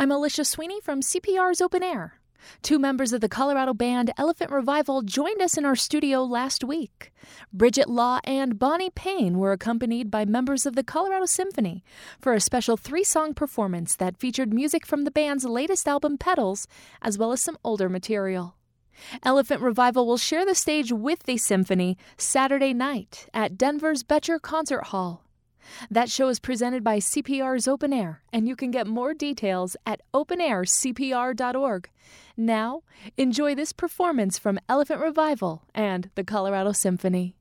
I'm Alicia Sweeney from CPR's Open Air. Two members of the Colorado band Elephant Revival joined us in our studio last week. Bridget Law and Bonnie Paine were accompanied by members of the Colorado Symphony for a special three song performance that featured music from the band's latest album, Petals, as well as some older material. Elephant Revival will share the stage with the symphony Saturday night at Denver's Boettcher Concert Hall. That show is presented by CPR's Open Air, and you can get more details at openaircpr.org. Now, enjoy this performance from Elephant Revival and the Colorado Symphony.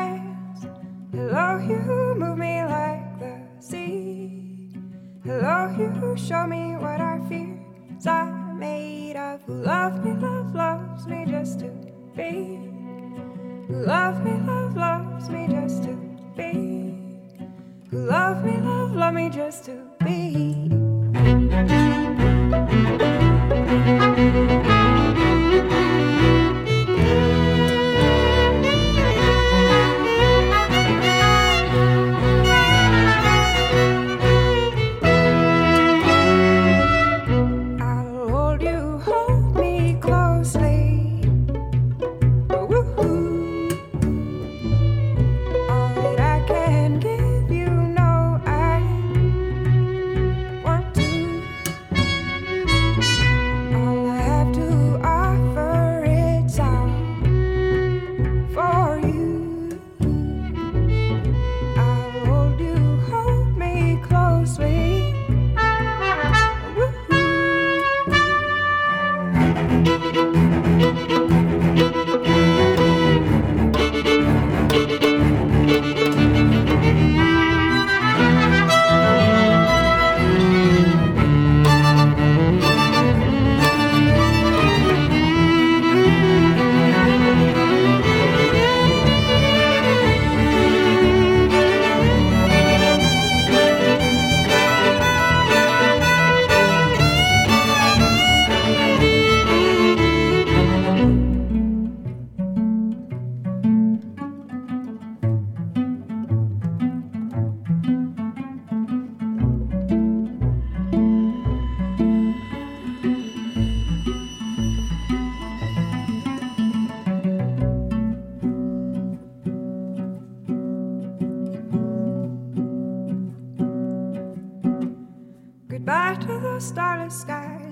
eyes. Hello, you move me like the sea. Hello, you show me what our fears are made of who love me, love loves me just to be. Who love me, love loves me just to be. Who love me, love love me just to be.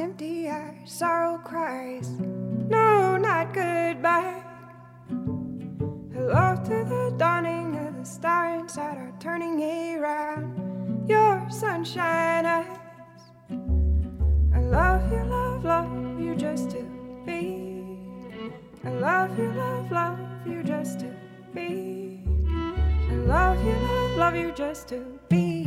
Empty eyes, sorrow cries. No, not goodbye. Hello to the dawning of the star inside our turning around. Your sunshine eyes. I love you, love, love you just to be. I love you, love, love you just to be. I love you, love, love you just to be.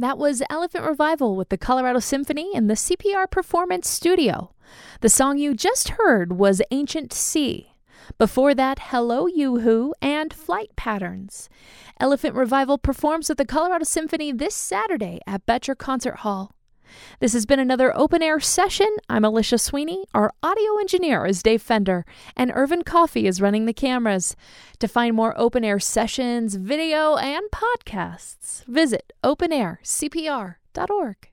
That was Elephant Revival with the Colorado Symphony in the CPR Performance Studio. The song you just heard was Ancient Sea. Before that, Hello You Who and Flight Patterns. Elephant Revival performs with the Colorado Symphony this Saturday at Boettcher Concert Hall. This has been another open air session. I'm Alicia Sweeney. Our audio engineer is Dave Fender, and Irvin Coffee is running the cameras. To find more open air sessions, video, and podcasts, visit openaircpr.org.